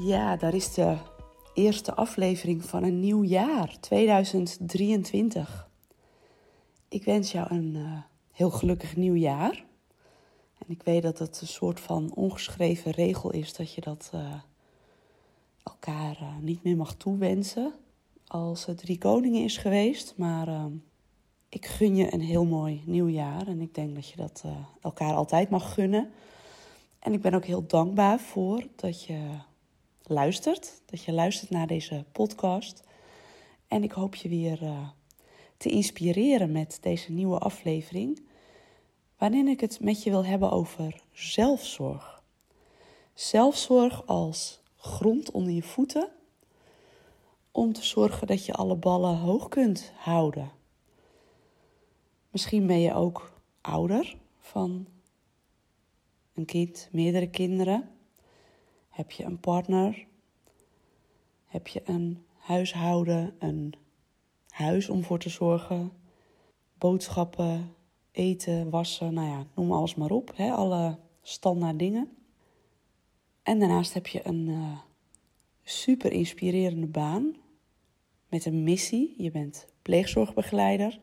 Ja, daar is de eerste aflevering van een nieuw jaar, 2023. Ik wens jou een uh, heel gelukkig nieuw jaar. En ik weet dat het een soort van ongeschreven regel is dat je dat uh, elkaar uh, niet meer mag toewensen als het drie koningen is geweest. Maar uh, ik gun je een heel mooi nieuw jaar en ik denk dat je dat elkaar altijd mag gunnen. En ik ben ook heel dankbaar voor dat je luistert, dat je luistert naar deze podcast. En ik hoop je weer uh, te inspireren met deze nieuwe aflevering, waarin ik het met je wil hebben over zelfzorg. Zelfzorg als grond onder je voeten, om te zorgen dat je alle ballen hoog kunt houden. Misschien ben je ook ouder van een kind, meerdere kinderen. Heb je een partner? Heb je een huishouden, een huis om voor te zorgen? Boodschappen, eten, wassen, nou ja, noem alles maar op. Hè? Alle standaard dingen. En daarnaast heb je een uh, super inspirerende baan met een missie. Je bent pleegzorgbegeleider.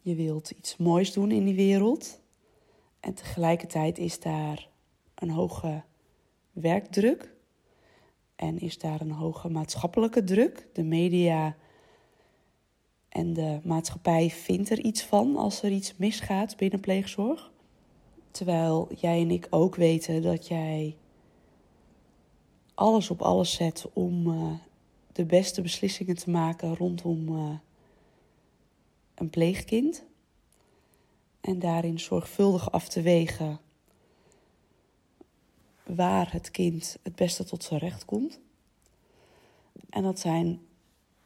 Je wilt iets moois doen in die wereld. En tegelijkertijd is daar een hoge werkdruk en is daar een hoge maatschappelijke druk. De media en de maatschappij vindt er iets van als er iets misgaat binnen pleegzorg. Terwijl jij en ik ook weten dat jij alles op alles zet om uh, de beste beslissingen te maken rondom uh, een pleegkind. En daarin zorgvuldig af te wegen waar het kind het beste tot zijn recht komt. En dat zijn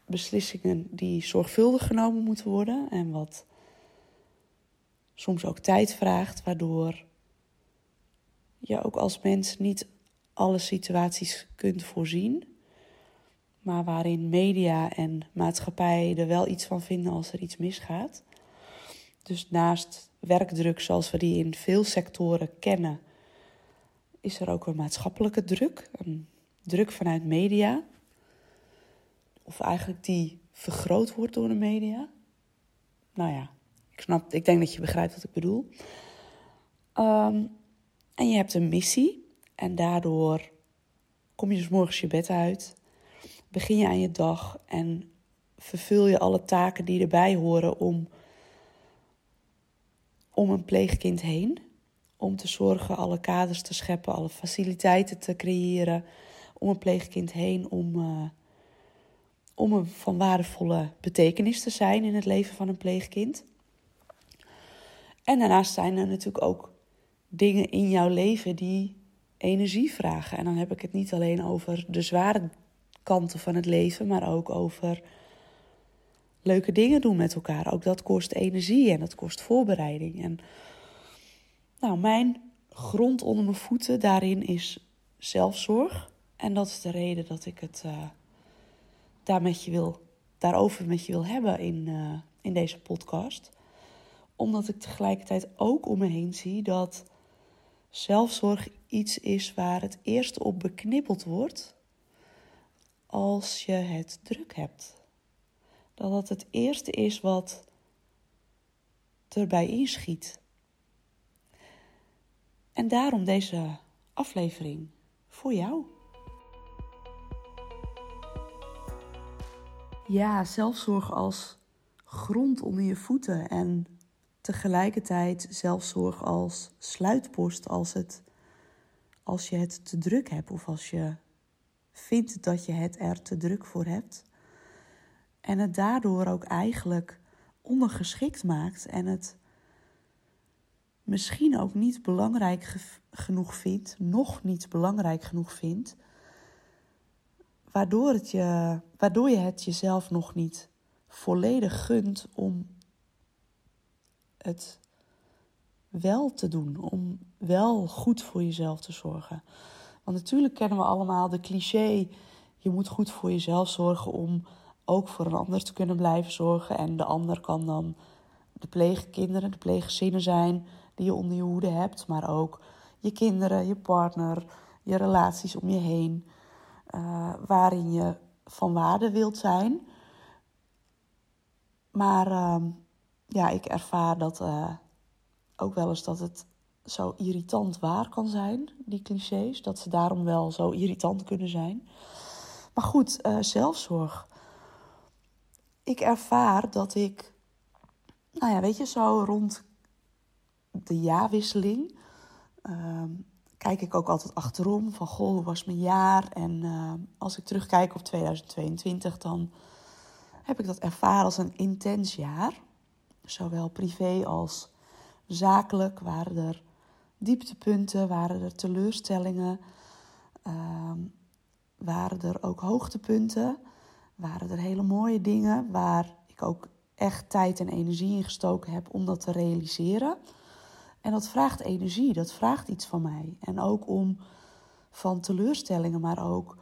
beslissingen die zorgvuldig genomen moeten worden en wat soms ook tijd vraagt, waardoor je ook als mens niet alle situaties kunt voorzien, maar waarin media en maatschappij er wel iets van vinden als er iets misgaat. Dus naast werkdruk zoals we die in veel sectoren kennen, is er ook een maatschappelijke druk, een druk vanuit media. Of eigenlijk die vergroot wordt door de media. Nou ja, ik snap, ik denk dat je begrijpt wat ik bedoel. Um, en je hebt een missie en daardoor kom je dus morgens je bed uit, begin je aan je dag en vervul je alle taken die erbij horen om, om een pleegkind heen om te zorgen, alle kaders te scheppen, alle faciliteiten te creëren om een pleegkind heen, om, uh, om een van waardevolle betekenis te zijn in het leven van een pleegkind. En daarnaast zijn er natuurlijk ook dingen in jouw leven die energie vragen. En dan heb ik het niet alleen over de zware kanten van het leven, maar ook over leuke dingen doen met elkaar. Ook dat kost energie en dat kost voorbereiding. En nou, mijn grond onder mijn voeten daarin is zelfzorg. En dat is de reden dat ik het uh, daar met je wil, daarover met je wil hebben in, uh, in deze podcast. Omdat ik tegelijkertijd ook om me heen zie dat zelfzorg iets is waar het eerst op beknippeld wordt als je het druk hebt. Dat dat het eerste is wat erbij inschiet. En daarom deze aflevering voor jou. Ja, zelfzorg als grond onder je voeten en tegelijkertijd zelfzorg als sluitpost als, het, als je het te druk hebt of als je vindt dat je het er te druk voor hebt. En het daardoor ook eigenlijk ondergeschikt maakt en het misschien ook niet belangrijk genoeg vindt, nog niet belangrijk genoeg vindt, waardoor, het je, waardoor je het jezelf nog niet volledig gunt om het wel te doen, om wel goed voor jezelf te zorgen. Want natuurlijk kennen we allemaal de cliché: je moet goed voor jezelf zorgen om ook voor een ander te kunnen blijven zorgen. En de ander kan dan de pleegkinderen, de pleeggezinnen zijn die je onder je hoede hebt, maar ook je kinderen, je partner, je relaties om je heen. uh, waarin je van waarde wilt zijn. Maar uh, ja, ik ervaar dat uh, ook wel eens dat het zo irritant waar kan zijn, die clichés. Dat ze daarom wel zo irritant kunnen zijn. Maar goed, uh, zelfzorg. Ik ervaar dat ik, nou ja, weet je, zo rond de jaarwisseling. Uh, kijk ik ook altijd achterom van, goh, hoe was mijn jaar? En uh, als ik terugkijk op 2022, dan heb ik dat ervaren als een intens jaar. Zowel privé als zakelijk waren er dieptepunten, waren er teleurstellingen, uh, waren er ook hoogtepunten, waren er hele mooie dingen waar ik ook echt tijd en energie in gestoken heb om dat te realiseren. En dat vraagt energie, dat vraagt iets van mij. En ook om van teleurstellingen, maar ook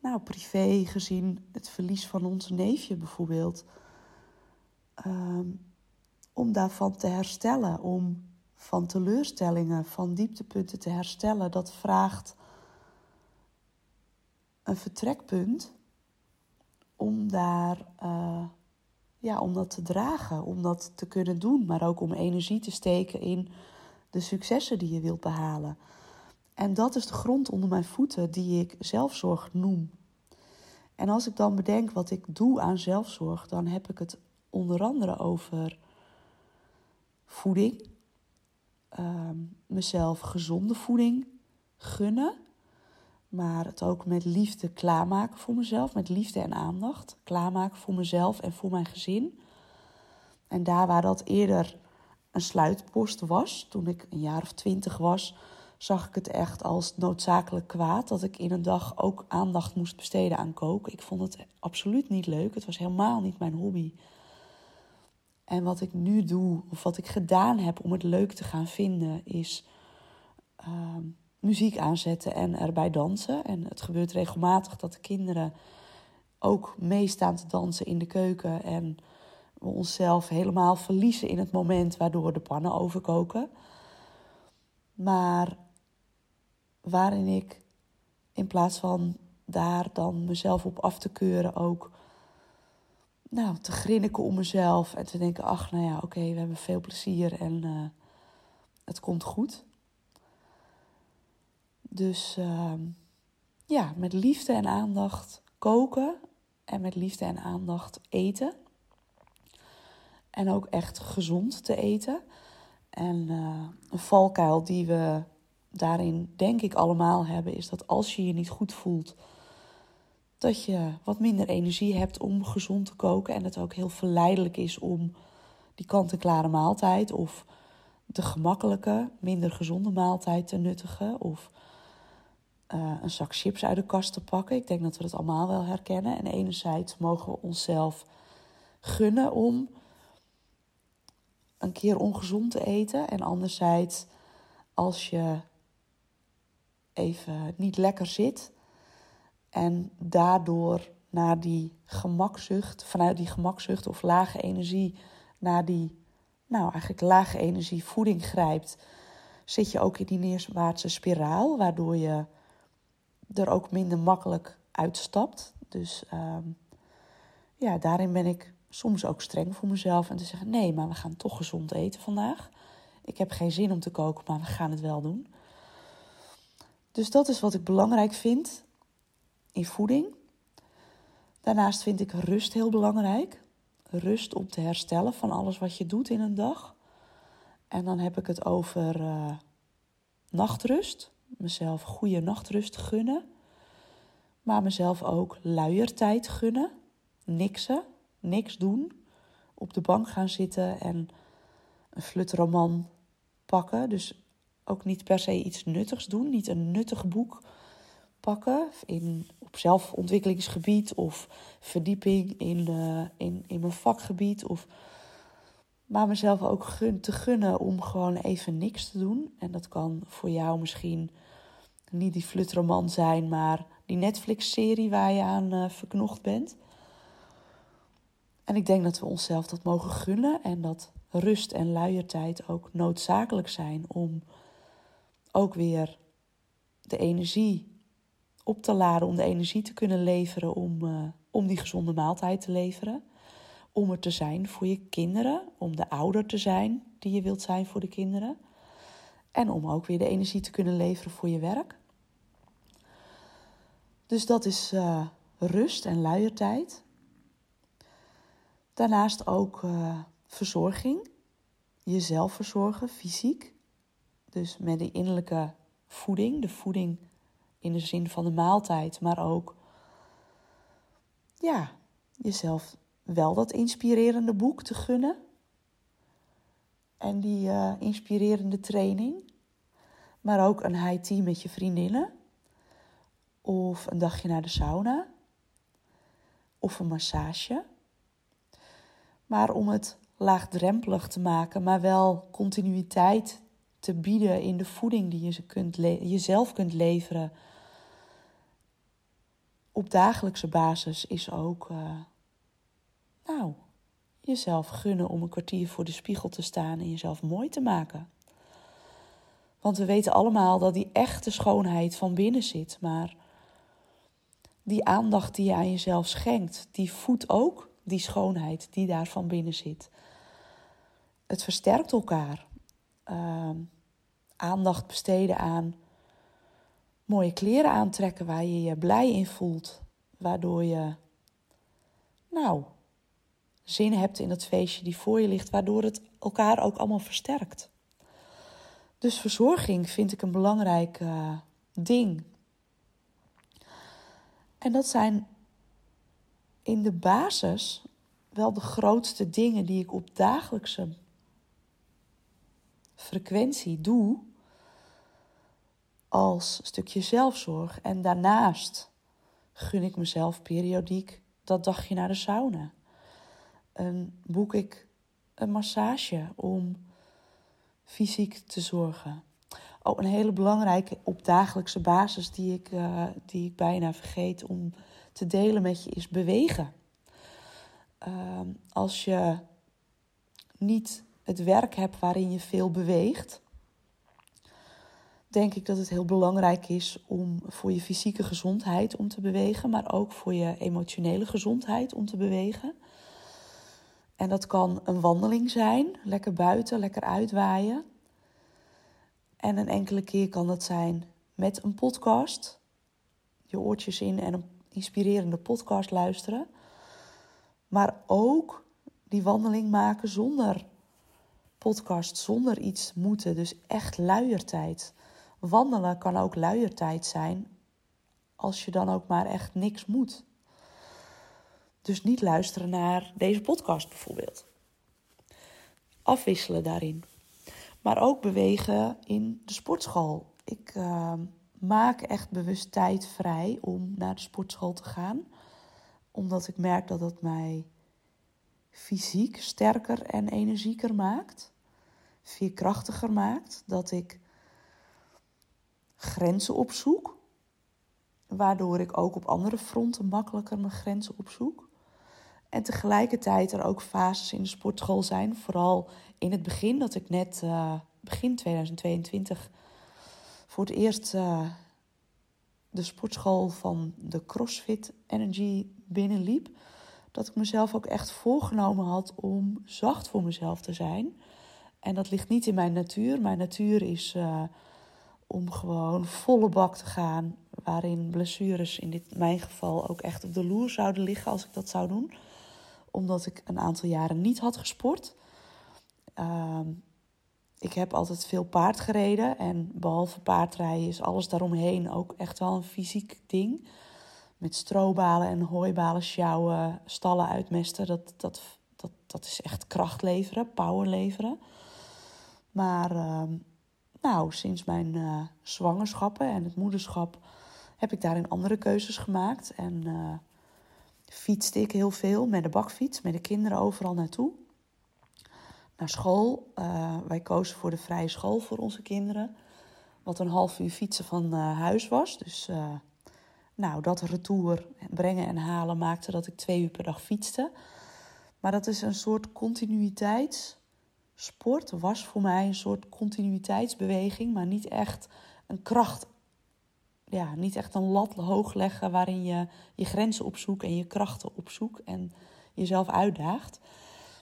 nou, privé gezien het verlies van ons neefje bijvoorbeeld. Um, om daarvan te herstellen, om van teleurstellingen, van dieptepunten te herstellen, dat vraagt een vertrekpunt om daar, uh, ja, om dat te dragen, om dat te kunnen doen, maar ook om energie te steken in de successen die je wilt behalen. En dat is de grond onder mijn voeten die ik zelfzorg noem. En als ik dan bedenk wat ik doe aan zelfzorg, dan heb ik het onder andere over voeding, uh, mezelf gezonde voeding gunnen, maar het ook met liefde klaarmaken voor mezelf, met liefde en aandacht. Klaarmaken voor mezelf en voor mijn gezin. En daar waar dat eerder een sluitpost was, toen ik een jaar of twintig was, zag ik het echt als noodzakelijk kwaad dat ik in een dag ook aandacht moest besteden aan koken. Ik vond het absoluut niet leuk. Het was helemaal niet mijn hobby. En wat ik nu doe, of wat ik gedaan heb om het leuk te gaan vinden, is uh, muziek aanzetten en erbij dansen. En het gebeurt regelmatig dat de kinderen ook meestaan te dansen in de keuken. En we onszelf helemaal verliezen in het moment waardoor de pannen overkoken. Maar waarin ik in plaats van daar dan mezelf op af te keuren ook nou, te grinniken om mezelf en te denken: ach, nou ja, oké, we hebben veel plezier en uh, het komt goed. Dus uh, ja, met liefde en aandacht koken en met liefde en aandacht eten. En ook echt gezond te eten. En uh, een valkuil die we daarin, denk ik, allemaal hebben, is dat als je je niet goed voelt dat je wat minder energie hebt om gezond te koken. En het ook heel verleidelijk is om die kant-en-klare maaltijd of de gemakkelijke, minder gezonde maaltijd te nuttigen. Of uh, een zak chips uit de kast te pakken. Ik denk dat we dat allemaal wel herkennen. En enerzijds mogen we onszelf gunnen om een keer ongezond te eten. En anderzijds, als je even niet lekker zit, en daardoor naar die gemakzucht, vanuit die gemakzucht of lage energie, naar die, nou eigenlijk lage energie voeding grijpt, zit je ook in die neerwaartse spiraal, waardoor je er ook minder makkelijk uitstapt. Dus um, ja, daarin ben ik soms ook streng voor mezelf en te zeggen: nee, maar we gaan toch gezond eten vandaag. Ik heb geen zin om te koken, maar we gaan het wel doen. Dus dat is wat ik belangrijk vind in voeding. Daarnaast vind ik rust heel belangrijk. Rust om te herstellen van alles wat je doet in een dag. En dan heb ik het over uh, nachtrust. Mezelf goede nachtrust gunnen. Maar mezelf ook luiertijd gunnen. Niksen, niks doen. Op de bank gaan zitten en een flutroman pakken. Dus ook niet per se iets nuttigs doen. Niet een nuttig boek pakken in, op zelfontwikkelingsgebied of verdieping in, uh, in, in mijn vakgebied. Of, maar mezelf ook gun, te gunnen om gewoon even niks te doen. En dat kan voor jou misschien niet die flutroman zijn, maar die Netflix-serie waar je aan uh, verknocht bent. En ik denk dat we onszelf dat mogen gunnen en dat rust en luiertijd ook noodzakelijk zijn om ook weer de energie op te laden om de energie te kunnen leveren om, uh, om die gezonde maaltijd te leveren. Om er te zijn voor je kinderen, om de ouder te zijn die je wilt zijn voor de kinderen. En om ook weer de energie te kunnen leveren voor je werk. Dus dat is uh, rust en luiertijd. Daarnaast ook uh, verzorging. Jezelf verzorgen, fysiek. Dus met de innerlijke voeding. De voeding in de zin van de maaltijd, maar ook ja, jezelf wel dat inspirerende boek te gunnen. En die uh, inspirerende training. Maar ook een high tea met je vriendinnen. Of een dagje naar de sauna. Of een massage. Maar om het laagdrempelig te maken, maar wel continuïteit te bieden in de voeding die je kunt jezelf kunt leveren. Op dagelijkse basis is ook, uh, nou, jezelf gunnen om een kwartier voor de spiegel te staan en jezelf mooi te maken. Want we weten allemaal dat die echte schoonheid van binnen zit, maar die aandacht die je aan jezelf schenkt, die voedt ook die schoonheid die daar van binnen zit. Het versterkt elkaar. Uh, aandacht besteden aan mooie kleren aantrekken waar je je blij in voelt, waardoor je, nou, zin hebt in het feestje die voor je ligt, waardoor het elkaar ook allemaal versterkt. Dus verzorging vind ik een belangrijk uh, ding. En dat zijn in de basis wel de grootste dingen die ik op dagelijkse frequentie doe als stukje zelfzorg. En daarnaast gun ik mezelf periodiek dat dagje naar de sauna. En boek ik een massage om fysiek te zorgen. Oh, een hele belangrijke op dagelijkse basis die ik, uh, die ik bijna vergeet om te delen met je is bewegen. Uh, als je niet het werk hebt waarin je veel beweegt, denk ik dat het heel belangrijk is om voor je fysieke gezondheid om te bewegen, maar ook voor je emotionele gezondheid om te bewegen. En dat kan een wandeling zijn, lekker buiten, lekker uitwaaien. En een enkele keer kan dat zijn met een podcast, je oortjes in en een inspirerende podcast luisteren. Maar ook die wandeling maken zonder podcast, zonder iets moeten. Dus echt luiertijd. Wandelen kan ook luiertijd zijn als je dan ook maar echt niks moet. Dus niet luisteren naar deze podcast bijvoorbeeld. Afwisselen daarin. Maar ook bewegen in de sportschool. Ik uh, maak echt bewust tijd vrij om naar de sportschool te gaan. Omdat ik merk dat dat mij fysiek sterker en energieker maakt. Veerkrachtiger maakt. Dat ik grenzen opzoek. Waardoor ik ook op andere fronten makkelijker mijn grenzen opzoek. En tegelijkertijd er ook fases in de sportschool zijn. Vooral in het begin, dat ik net uh, begin 2022 voor het eerst uh, de sportschool van de CrossFit Energy binnenliep. Dat ik mezelf ook echt voorgenomen had om zacht voor mezelf te zijn. En dat ligt niet in mijn natuur. Mijn natuur is uh, om gewoon volle bak te gaan. Waarin blessures in dit, mijn geval ook echt op de loer zouden liggen als ik dat zou doen. Omdat ik een aantal jaren niet had gesport. Uh, ik heb altijd veel paard gereden. En behalve paardrijden is alles daaromheen ook echt wel een fysiek ding. Met strobalen en hooibalen sjouwen, stallen uitmesten. Dat, dat, dat, dat is echt kracht leveren, power leveren. Maar uh, nou, sinds mijn uh, zwangerschappen en het moederschap heb ik daarin andere keuzes gemaakt. En uh, fietste ik heel veel met de bakfiets, met de kinderen overal naartoe. Naar school. Uh, wij kozen voor de vrije school voor onze kinderen. Wat een half uur fietsen van huis was. Dus nou, dat retour brengen en halen maakte dat ik twee uur per dag fietste. Maar dat is een soort continuïteit sport was voor mij een soort continuïteitsbeweging, maar niet echt een kracht, ja, niet echt een lat hoog leggen waarin je je grenzen opzoekt en je krachten opzoekt en jezelf uitdaagt.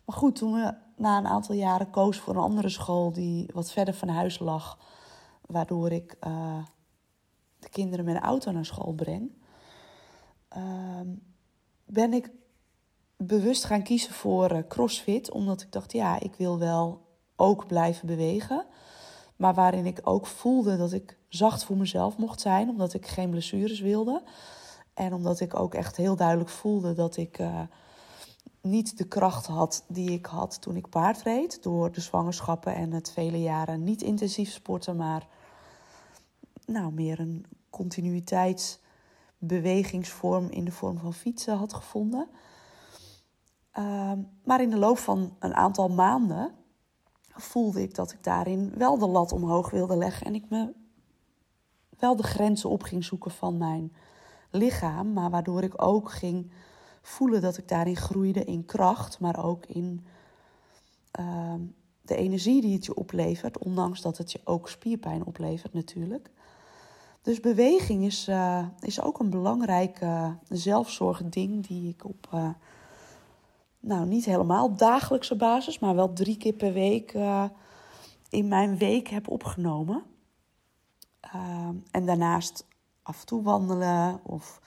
Maar goed, toen we na een aantal jaren koos voor een andere school die wat verder van huis lag, waardoor ik uh, de kinderen met een auto naar school breng, uh, ben ik bewust gaan kiezen voor uh, CrossFit, omdat ik dacht, ja, ik wil wel ook blijven bewegen, maar waarin ik ook voelde dat ik zacht voor mezelf mocht zijn, omdat ik geen blessures wilde. En omdat ik ook echt heel duidelijk voelde dat ik uh, niet de kracht had die ik had toen ik paard reed. Door de zwangerschappen en het vele jaren niet intensief sporten, maar nou, meer een continuïteitsbewegingsvorm in de vorm van fietsen had gevonden. Uh, maar in de loop van een aantal maanden voelde ik dat ik daarin wel de lat omhoog wilde leggen en ik me wel de grenzen op ging zoeken van mijn lichaam, maar waardoor ik ook ging voelen dat ik daarin groeide in kracht, maar ook in ehm, de energie die het je oplevert, ondanks dat het je ook spierpijn oplevert natuurlijk. Dus beweging is, uh, is ook een belangrijk uh, zelfzorgding die ik op, uh, nou niet helemaal dagelijkse basis, maar wel drie keer per week in mijn week heb opgenomen. Ehm, en daarnaast af en toe wandelen of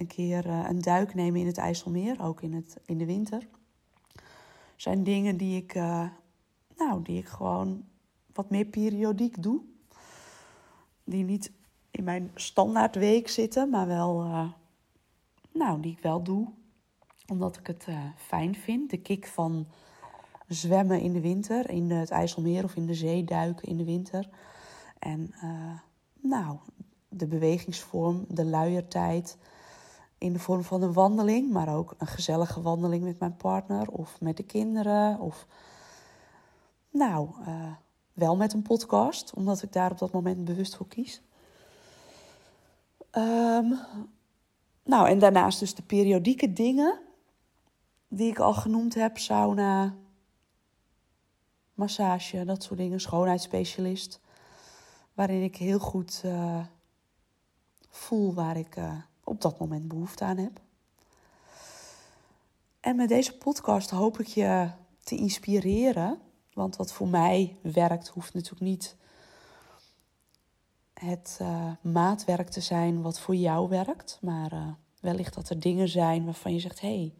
een keer uh, een duik nemen in het IJsselmeer, ook in, het, in de winter. Zijn dingen die ik, uh, nou, die ik gewoon wat meer periodiek doe. Die niet in mijn standaard week zitten, maar wel, uh, nou, die ik wel doe. Omdat ik het fijn vind. De kick van zwemmen in de winter, in het IJsselmeer of in de zee duiken in de winter. En nou, de bewegingsvorm, de luiertijd in de vorm van een wandeling, maar ook een gezellige wandeling met mijn partner of met de kinderen. Of nou, uh, wel met een podcast, omdat ik daar op dat moment bewust voor kies. Um, nou, en daarnaast dus de periodieke dingen die ik al genoemd heb: sauna, massage, dat soort dingen, schoonheidsspecialist waarin ik heel goed uh, voel waar ik uh, op dat moment behoefte aan heb. En met deze podcast hoop ik je te inspireren. Want wat voor mij werkt, hoeft natuurlijk niet het uh, maatwerk te zijn wat voor jou werkt. Maar wellicht dat er dingen zijn waarvan je zegt: hé, hey,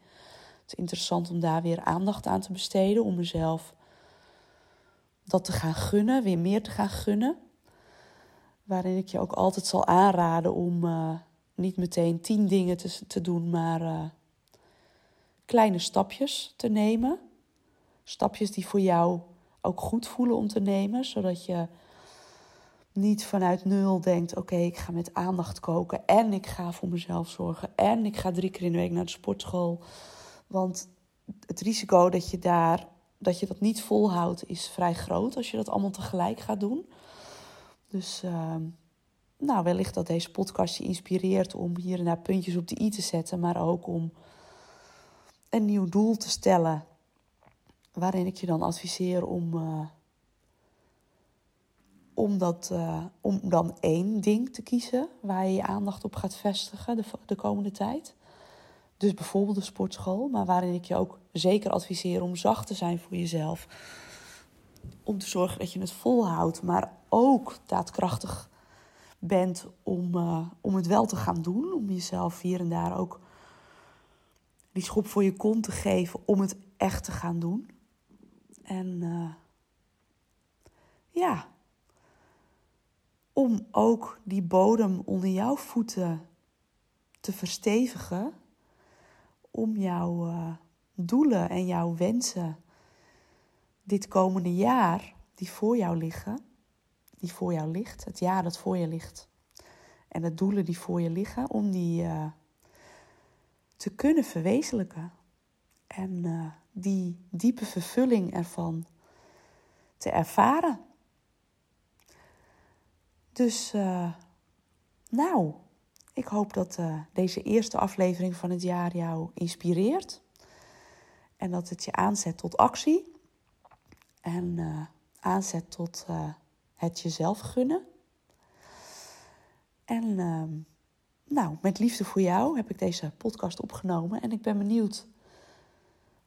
het is interessant om daar weer aandacht aan te besteden. Om mezelf dat te gaan gunnen, weer meer te gaan gunnen waarin ik je ook altijd zal aanraden om uh, niet meteen tien dingen te, doen, maar uh, kleine stapjes te nemen. Stapjes die voor jou ook goed voelen om te nemen, zodat je niet vanuit nul denkt: oké, ik ga met aandacht koken en ik ga voor mezelf zorgen en ik ga drie keer in de week naar de sportschool. Want het risico dat je daar dat je dat niet volhoudt is vrij groot als je dat allemaal tegelijk gaat doen. Dus uh, nou, wellicht dat deze podcast je inspireert om hier en daar puntjes op de i te zetten, maar ook om een nieuw doel te stellen. Waarin ik je dan adviseer om, uh, om, dat, uh, om dan één ding te kiezen waar je je aandacht op gaat vestigen de, de komende tijd. Dus bijvoorbeeld de sportschool, maar waarin ik je ook zeker adviseer om zacht te zijn voor jezelf om te zorgen dat je het volhoudt, maar ook daadkrachtig bent om, uh, om het wel te gaan doen. Om jezelf hier en daar ook die schop voor je kont te geven om het echt te gaan doen. En uh, ja, om ook die bodem onder jouw voeten te verstevigen. Om jouw uh, doelen en jouw wensen dit komende jaar die voor jou liggen, die voor jou ligt, het jaar dat voor je ligt en de doelen die voor je liggen, om die uh, te kunnen verwezenlijken en uh, die diepe vervulling ervan te ervaren. Dus uh, nou, ik hoop dat deze eerste aflevering van het jaar jou inspireert en dat het je aanzet tot actie en aanzet tot het jezelf gunnen. En ehm, nou, met liefde voor jou heb ik deze podcast opgenomen. En ik ben benieuwd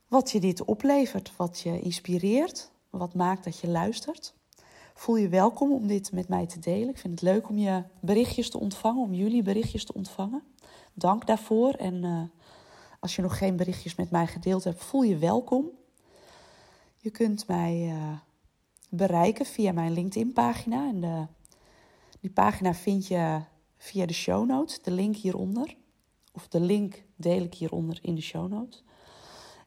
wat je dit oplevert, wat je inspireert, wat maakt dat je luistert. Voel je welkom om dit met mij te delen. Ik vind het leuk om je berichtjes te ontvangen, om jullie berichtjes te ontvangen. Dank daarvoor. En uh, als je nog geen berichtjes met mij gedeeld hebt, voel je welkom. Je kunt mij uh, bereiken via mijn LinkedIn-pagina. En de, die pagina vind je via de show notes, de link hieronder. Of de link deel ik hieronder in de show notes.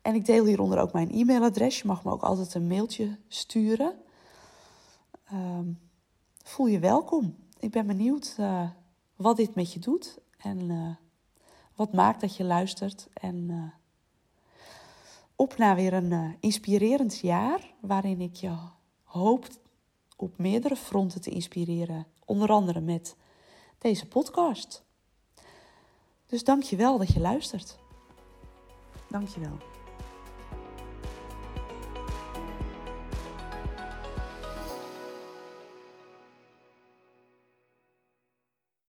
En ik deel hieronder ook mijn e-mailadres. Je mag me ook altijd een mailtje sturen. Um, voel je welkom. Ik ben benieuwd uh, wat dit met je doet. En uh, wat maakt dat je luistert. En op naar weer een inspirerend jaar. Waarin ik je hoop op meerdere fronten te inspireren. Onder andere met deze podcast. Dus dank je wel dat je luistert. Dank je wel.